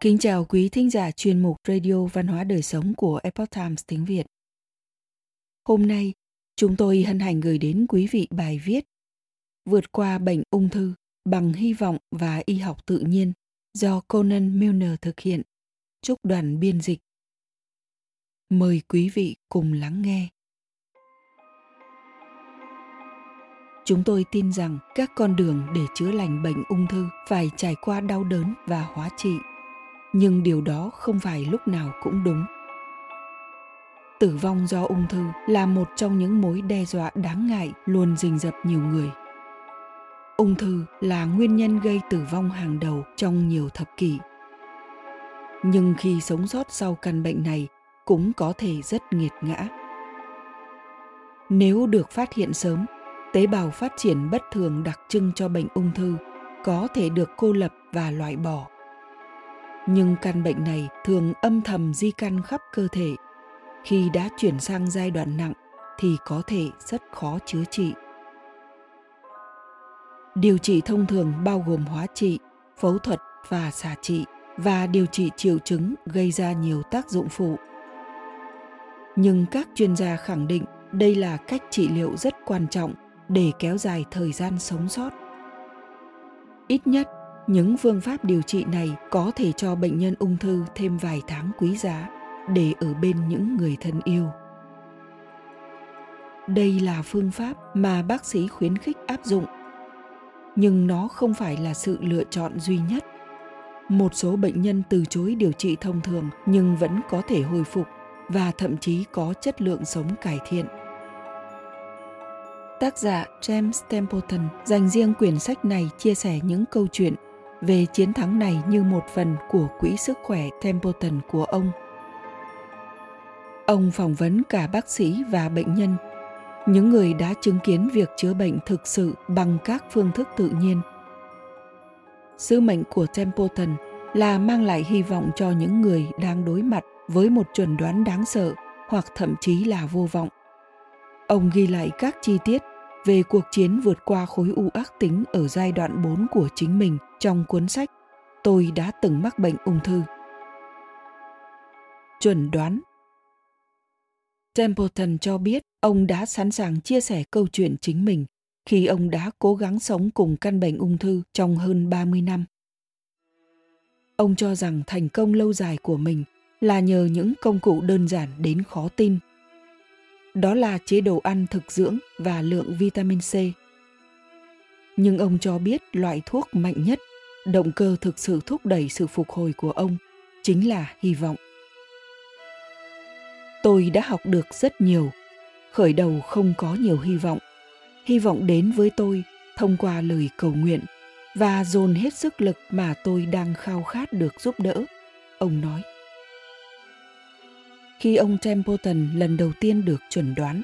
Kính chào quý thính giả chuyên mục Radio Văn hóa Đời Sống của Epoch Times tiếng Việt. Hôm nay, chúng tôi hân hạnh gửi đến quý vị bài viết Vượt qua bệnh ung thư bằng hy vọng và y học tự nhiên do Conan Milner thực hiện. Chúc đoàn biên dịch. Mời quý vị cùng lắng nghe. Chúng tôi tin rằng các con đường để chữa lành bệnh ung thư phải trải qua đau đớn và hóa trị nhưng điều đó không phải lúc nào cũng đúng. Tử vong do ung thư là một trong những mối đe dọa đáng ngại, luôn rình rập nhiều người. Ung thư là nguyên nhân gây tử vong hàng đầu trong nhiều thập kỷ. Nhưng khi sống sót sau căn bệnh này, cũng có thể rất nghiệt ngã. Nếu được phát hiện sớm, tế bào phát triển bất thường đặc trưng cho bệnh ung thư có thể được cô lập và loại bỏ nhưng căn bệnh này thường âm thầm di căn khắp cơ thể. Khi đã chuyển sang giai đoạn nặng, thì có thể rất khó chữa trị. Điều trị thông thường bao gồm hóa trị, phẫu thuật và xạ trị, và điều trị triệu chứng gây ra nhiều tác dụng phụ. Nhưng các chuyên gia khẳng định đây là cách trị liệu rất quan trọng để kéo dài thời gian sống sót. Ít nhất những phương pháp điều trị này có thể cho bệnh nhân ung thư thêm vài tháng quý giá để ở bên những người thân yêu. Đây là phương pháp mà bác sĩ khuyến khích áp dụng. Nhưng nó không phải là sự lựa chọn duy nhất. Một số bệnh nhân từ chối điều trị thông thường nhưng vẫn có thể hồi phục và thậm chí có chất lượng sống cải thiện. Tác giả james templeton dành riêng quyển sách này chia sẻ những câu chuyện về chiến thắng này như một phần của quỹ sức khỏe Templeton của ông. Ông phỏng vấn cả bác sĩ và bệnh nhân, những người đã chứng kiến việc chữa bệnh thực sự bằng các phương thức tự nhiên. Sứ mệnh của Templeton là mang lại hy vọng cho những người đang đối mặt với một chuẩn đoán đáng sợ hoặc thậm chí là vô vọng. Ông ghi lại các chi tiết về cuộc chiến vượt qua khối u ác tính ở giai đoạn 4 của chính mình trong cuốn sách Tôi đã từng mắc bệnh ung thư. Chuẩn đoán Templeton cho biết ông đã sẵn sàng chia sẻ câu chuyện chính mình khi ông đã cố gắng sống cùng căn bệnh ung thư trong hơn 30 năm. Ông cho rằng thành công lâu dài của mình là nhờ những công cụ đơn giản đến khó tin đó là chế độ ăn thực dưỡng và lượng vitamin C. Nhưng ông cho biết loại thuốc mạnh nhất, động cơ thực sự thúc đẩy sự phục hồi của ông chính là hy vọng. Tôi đã học được rất nhiều, khởi đầu không có nhiều hy vọng. Hy vọng đến với tôi thông qua lời cầu nguyện và dồn hết sức lực mà tôi đang khao khát được giúp đỡ, ông nói khi ông Templeton lần đầu tiên được chuẩn đoán.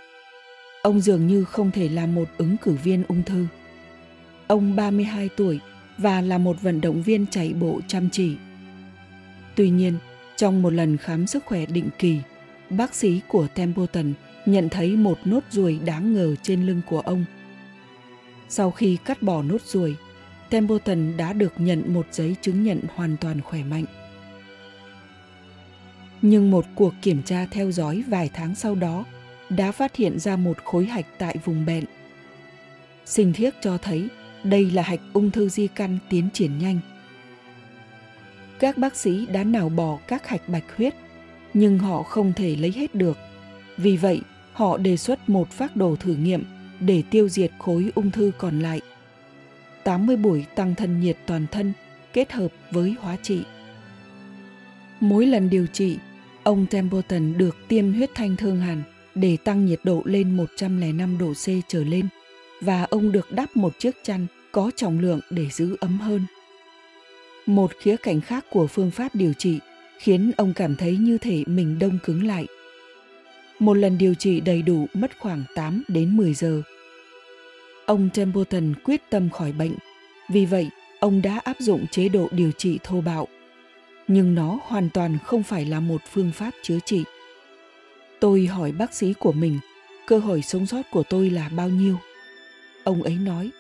Ông dường như không thể là một ứng cử viên ung thư. Ông 32 tuổi và là một vận động viên chạy bộ chăm chỉ. Tuy nhiên, trong một lần khám sức khỏe định kỳ, bác sĩ của Templeton nhận thấy một nốt ruồi đáng ngờ trên lưng của ông. Sau khi cắt bỏ nốt ruồi, Templeton đã được nhận một giấy chứng nhận hoàn toàn khỏe mạnh nhưng một cuộc kiểm tra theo dõi vài tháng sau đó đã phát hiện ra một khối hạch tại vùng bẹn. Sinh thiết cho thấy đây là hạch ung thư di căn tiến triển nhanh. Các bác sĩ đã nào bỏ các hạch bạch huyết, nhưng họ không thể lấy hết được. Vì vậy, họ đề xuất một phác đồ thử nghiệm để tiêu diệt khối ung thư còn lại. 80 buổi tăng thân nhiệt toàn thân kết hợp với hóa trị. Mỗi lần điều trị, Ông Templeton được tiêm huyết thanh thương hàn để tăng nhiệt độ lên 105 độ C trở lên và ông được đắp một chiếc chăn có trọng lượng để giữ ấm hơn. Một khía cạnh khác của phương pháp điều trị khiến ông cảm thấy như thể mình đông cứng lại. Một lần điều trị đầy đủ mất khoảng 8 đến 10 giờ. Ông Templeton quyết tâm khỏi bệnh, vì vậy ông đã áp dụng chế độ điều trị thô bạo nhưng nó hoàn toàn không phải là một phương pháp chữa trị. Tôi hỏi bác sĩ của mình, cơ hội sống sót của tôi là bao nhiêu? Ông ấy nói,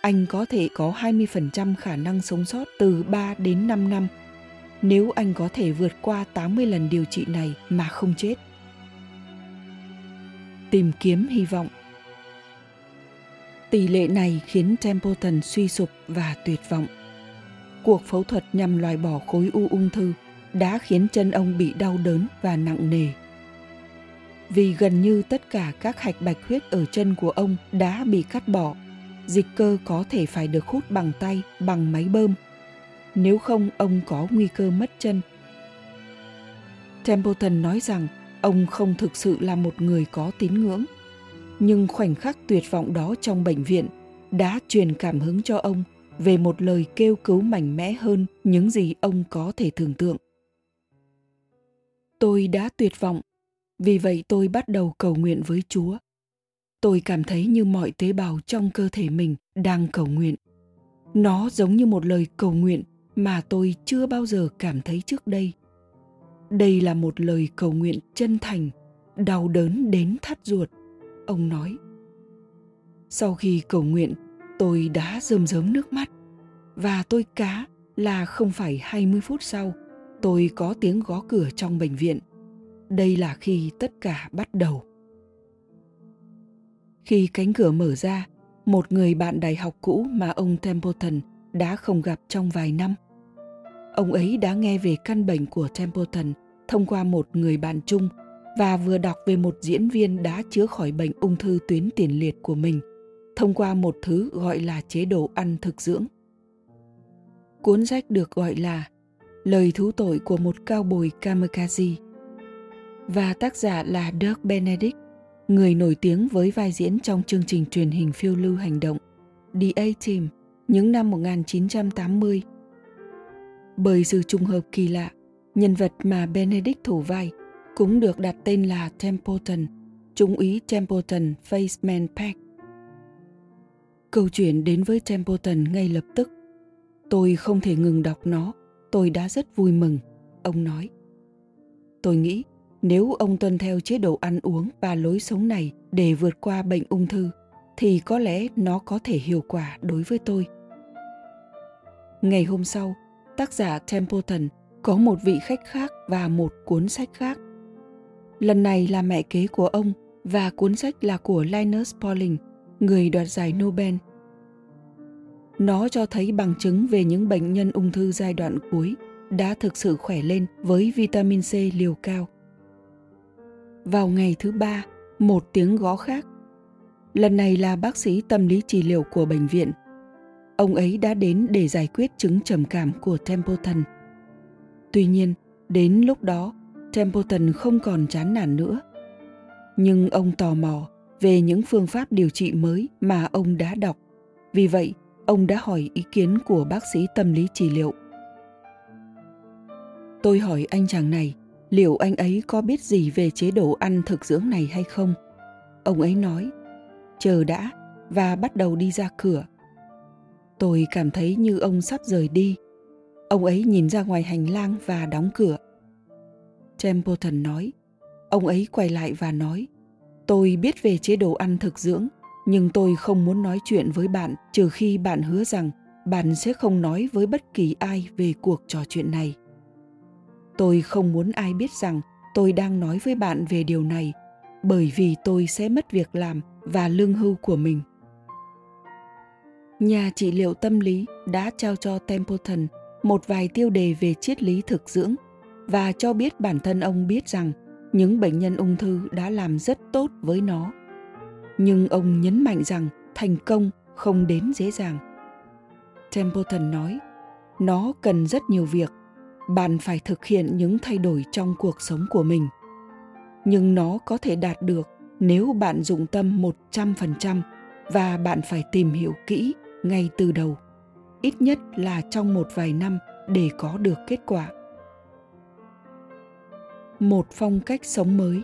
anh có thể có 20% khả năng sống sót từ 3 đến 5 năm. nếu anh có thể vượt qua 80 lần điều trị này mà không chết. Tìm kiếm hy vọng Tỷ lệ này khiến Templeton suy sụp và tuyệt vọng. Cuộc phẫu thuật nhằm loại bỏ khối u ung thư đã khiến chân ông bị đau đớn và nặng nề. Vì gần như tất cả các hạch bạch huyết ở chân của ông đã bị cắt bỏ, dịch cơ có thể phải được hút bằng tay bằng máy bơm. Nếu không, ông có nguy cơ mất chân. Templeton nói rằng ông không thực sự là một người có tín ngưỡng nhưng khoảnh khắc tuyệt vọng đó trong bệnh viện đã truyền cảm hứng cho ông về một lời kêu cứu mạnh mẽ hơn những gì ông có thể tưởng tượng tôi đã tuyệt vọng vì vậy tôi bắt đầu cầu nguyện với chúa. Tôi cảm thấy như mọi tế bào trong cơ thể mình đang cầu nguyện. Nó giống như một lời cầu nguyện mà tôi chưa bao giờ cảm thấy trước đây. Đây là một lời cầu nguyện chân thành, đau đớn đến thắt ruột, ông nói. Sau khi cầu nguyện, tôi đã rơm rớm nước mắt. Và tôi cá là không phải 20 phút sau, tôi có tiếng gõ cửa trong bệnh viện. Đây là khi tất cả bắt đầu. Khi cánh cửa mở ra, một người bạn đại học cũ mà ông Templeton đã không gặp trong vài năm. Ông ấy đã nghe về căn bệnh của Templeton thông qua một người bạn chung và vừa đọc về một diễn viên đã chữa khỏi bệnh ung thư tuyến tiền liệt của mình thông qua một thứ gọi là chế độ ăn thực dưỡng. Cuốn sách được gọi là Lời thú tội của một cao bồi kamikaze và tác giả là Dirk Benedict, người nổi tiếng với vai diễn trong chương trình truyền hình phiêu lưu hành động The A-Team những năm 1980. Bởi sự trùng hợp kỳ lạ, nhân vật mà Benedict thủ vai – cũng được đặt tên là Templeton, Trung úy Templeton Faceman Pack. Câu chuyện đến với Templeton ngay lập tức. Tôi không thể ngừng đọc nó, tôi đã rất vui mừng, ông nói. Tôi nghĩ nếu ông tuân theo chế độ ăn uống và lối sống này để vượt qua bệnh ung thư, thì có lẽ nó có thể hiệu quả đối với tôi. Ngày hôm sau, tác giả Templeton có một vị khách khác và một cuốn sách khác Lần này là mẹ kế của ông và cuốn sách là của Linus Pauling, người đoạt giải Nobel. Nó cho thấy bằng chứng về những bệnh nhân ung thư giai đoạn cuối đã thực sự khỏe lên với vitamin C liều cao. Vào ngày thứ ba, một tiếng gõ khác. Lần này là bác sĩ tâm lý trị liệu của bệnh viện. Ông ấy đã đến để giải quyết chứng trầm cảm của Templeton. Tuy nhiên, đến lúc đó, Templeton không còn chán nản nữa. Nhưng ông tò mò về những phương pháp điều trị mới mà ông đã đọc. Vì vậy, ông đã hỏi ý kiến của bác sĩ tâm lý trị liệu. Tôi hỏi anh chàng này, liệu anh ấy có biết gì về chế độ ăn thực dưỡng này hay không? Ông ấy nói, chờ đã và bắt đầu đi ra cửa. Tôi cảm thấy như ông sắp rời đi. Ông ấy nhìn ra ngoài hành lang và đóng cửa. Templeton nói. Ông ấy quay lại và nói, tôi biết về chế độ ăn thực dưỡng, nhưng tôi không muốn nói chuyện với bạn trừ khi bạn hứa rằng bạn sẽ không nói với bất kỳ ai về cuộc trò chuyện này. Tôi không muốn ai biết rằng tôi đang nói với bạn về điều này, bởi vì tôi sẽ mất việc làm và lương hưu của mình. Nhà trị liệu tâm lý đã trao cho Templeton một vài tiêu đề về triết lý thực dưỡng và cho biết bản thân ông biết rằng những bệnh nhân ung thư đã làm rất tốt với nó. Nhưng ông nhấn mạnh rằng thành công không đến dễ dàng. Templeton nói, nó cần rất nhiều việc bạn phải thực hiện những thay đổi trong cuộc sống của mình. Nhưng nó có thể đạt được nếu bạn dụng tâm 100% và bạn phải tìm hiểu kỹ ngay từ đầu, ít nhất là trong một vài năm để có được kết quả. Một phong cách sống mới.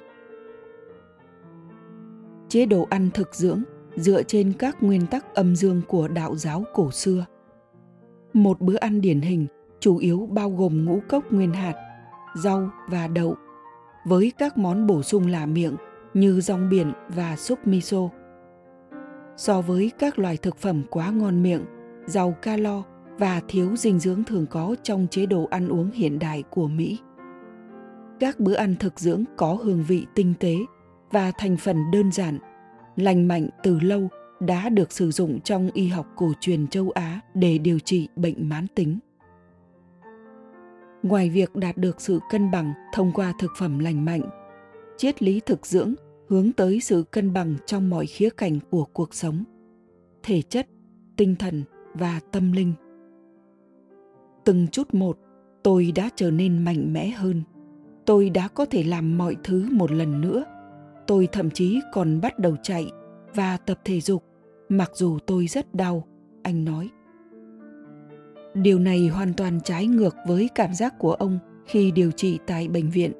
Chế độ ăn thực dưỡng dựa trên các nguyên tắc âm dương của đạo giáo cổ xưa. Một bữa ăn điển hình chủ yếu bao gồm ngũ cốc nguyên hạt rau và đậu với các món bổ sung lạ miệng như rong biển và súp miso so với các loại thực phẩm quá ngon miệng giàu calo và thiếu dinh dưỡng thường có trong chế độ ăn uống hiện đại của Mỹ. Các bữa ăn thực dưỡng có hương vị tinh tế và thành phần đơn giản, lành mạnh từ lâu đã được sử dụng trong y học cổ truyền châu Á để điều trị bệnh mãn tính. Ngoài việc đạt được sự cân bằng thông qua thực phẩm lành mạnh, triết lý thực dưỡng hướng tới sự cân bằng trong mọi khía cạnh của cuộc sống, thể chất, tinh thần và tâm linh. Từng chút một, tôi đã trở nên mạnh mẽ hơn. Tôi đã có thể làm mọi thứ một lần nữa. Tôi thậm chí còn bắt đầu chạy và tập thể dục mặc dù tôi rất đau anh nói điều này hoàn toàn trái ngược với cảm giác của ông khi điều trị tại bệnh viện.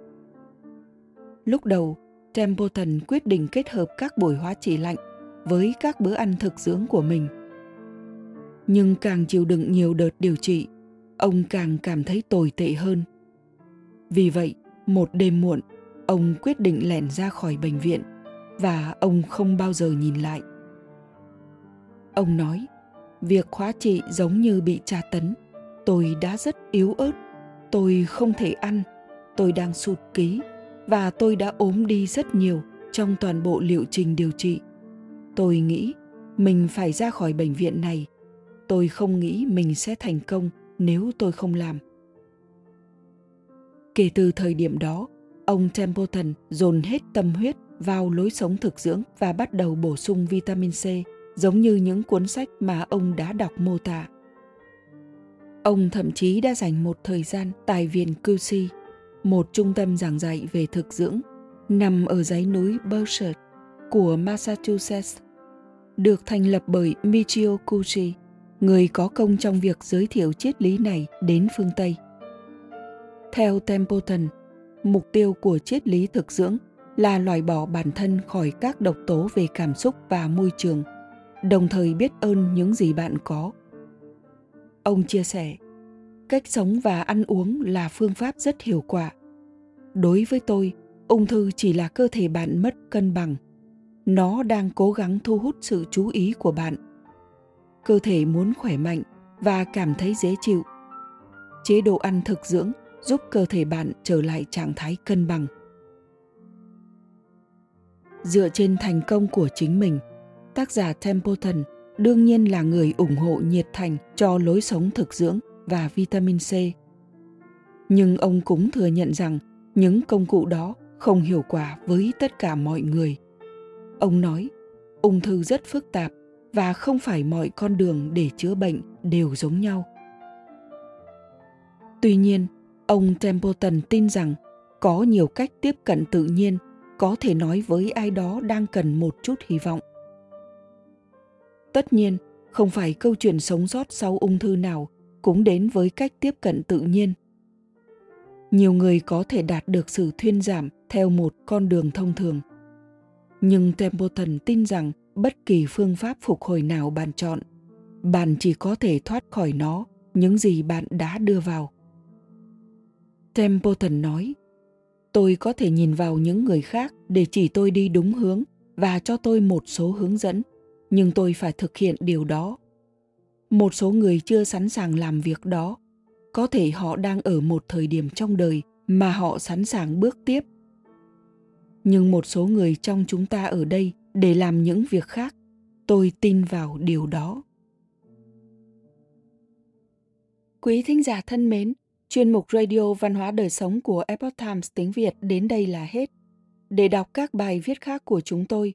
Lúc đầu templeton quyết định kết hợp các buổi hóa trị lạnh với các bữa ăn thực dưỡng của mình. Nhưng càng chịu đựng nhiều đợt điều trị ông càng cảm thấy tồi tệ hơn. Vì vậy một đêm muộn ông quyết định lẻn ra khỏi bệnh viện và ông không bao giờ nhìn lại. Ông nói, việc khóa trị giống như bị tra tấn. Tôi đã rất yếu ớt, tôi không thể ăn, tôi đang sụt ký và tôi đã ốm đi rất nhiều trong toàn bộ liệu trình điều trị. Tôi nghĩ mình phải ra khỏi bệnh viện này. Tôi không nghĩ mình sẽ thành công nếu tôi không làm. Kể từ thời điểm đó, ông Templeton dồn hết tâm huyết vào lối sống thực dưỡng và bắt đầu bổ sung vitamin C giống như những cuốn sách mà ông đã đọc mô tả. Ông thậm chí đã dành một thời gian tại viện QC, một trung tâm giảng dạy về thực dưỡng nằm ở dãy núi Berkshire của Massachusetts, được thành lập bởi Michio Kushi, người có công trong việc giới thiệu triết lý này đến phương Tây. Theo Templeton, mục tiêu của triết lý thực dưỡng là loại bỏ bản thân khỏi các độc tố về cảm xúc và môi trường – đồng thời biết ơn những gì bạn có. Ông chia sẻ, cách sống và ăn uống là phương pháp rất hiệu quả. Đối với tôi, ung thư chỉ là cơ thể bạn mất cân bằng. Nó đang cố gắng thu hút sự chú ý của bạn. Cơ thể muốn khỏe mạnh và cảm thấy dễ chịu. Chế độ ăn thực dưỡng giúp cơ thể bạn trở lại trạng thái cân bằng. Dựa trên thành công của chính mình tác giả Templeton đương nhiên là người ủng hộ nhiệt thành cho lối sống thực dưỡng và vitamin C. Nhưng ông cũng thừa nhận rằng những công cụ đó không hiệu quả với tất cả mọi người. Ông nói, ung thư rất phức tạp và không phải mọi con đường để chữa bệnh đều giống nhau. Tuy nhiên, ông Templeton tin rằng có nhiều cách tiếp cận tự nhiên có thể nói với ai đó đang cần một chút hy vọng tất nhiên, không phải câu chuyện sống sót sau ung thư nào cũng đến với cách tiếp cận tự nhiên. Nhiều người có thể đạt được sự thuyên giảm theo một con đường thông thường. Nhưng templeton tin rằng bất kỳ phương pháp phục hồi nào bạn chọn, bạn chỉ có thể thoát khỏi nó, những gì bạn đã đưa vào. Templeton nói, tôi có thể nhìn vào những người khác để chỉ tôi đi đúng hướng và cho tôi một số hướng dẫn nhưng tôi phải thực hiện điều đó. Một số người chưa sẵn sàng làm việc đó. Có thể họ đang ở một thời điểm trong đời mà họ sẵn sàng bước tiếp. Nhưng một số người trong chúng ta ở đây để làm những việc khác, tôi tin vào điều đó. Quý thính giả thân mến, chuyên mục radio văn hóa đời sống của epoch times tiếng việt đến đây là hết. Để đọc các bài viết khác của chúng tôi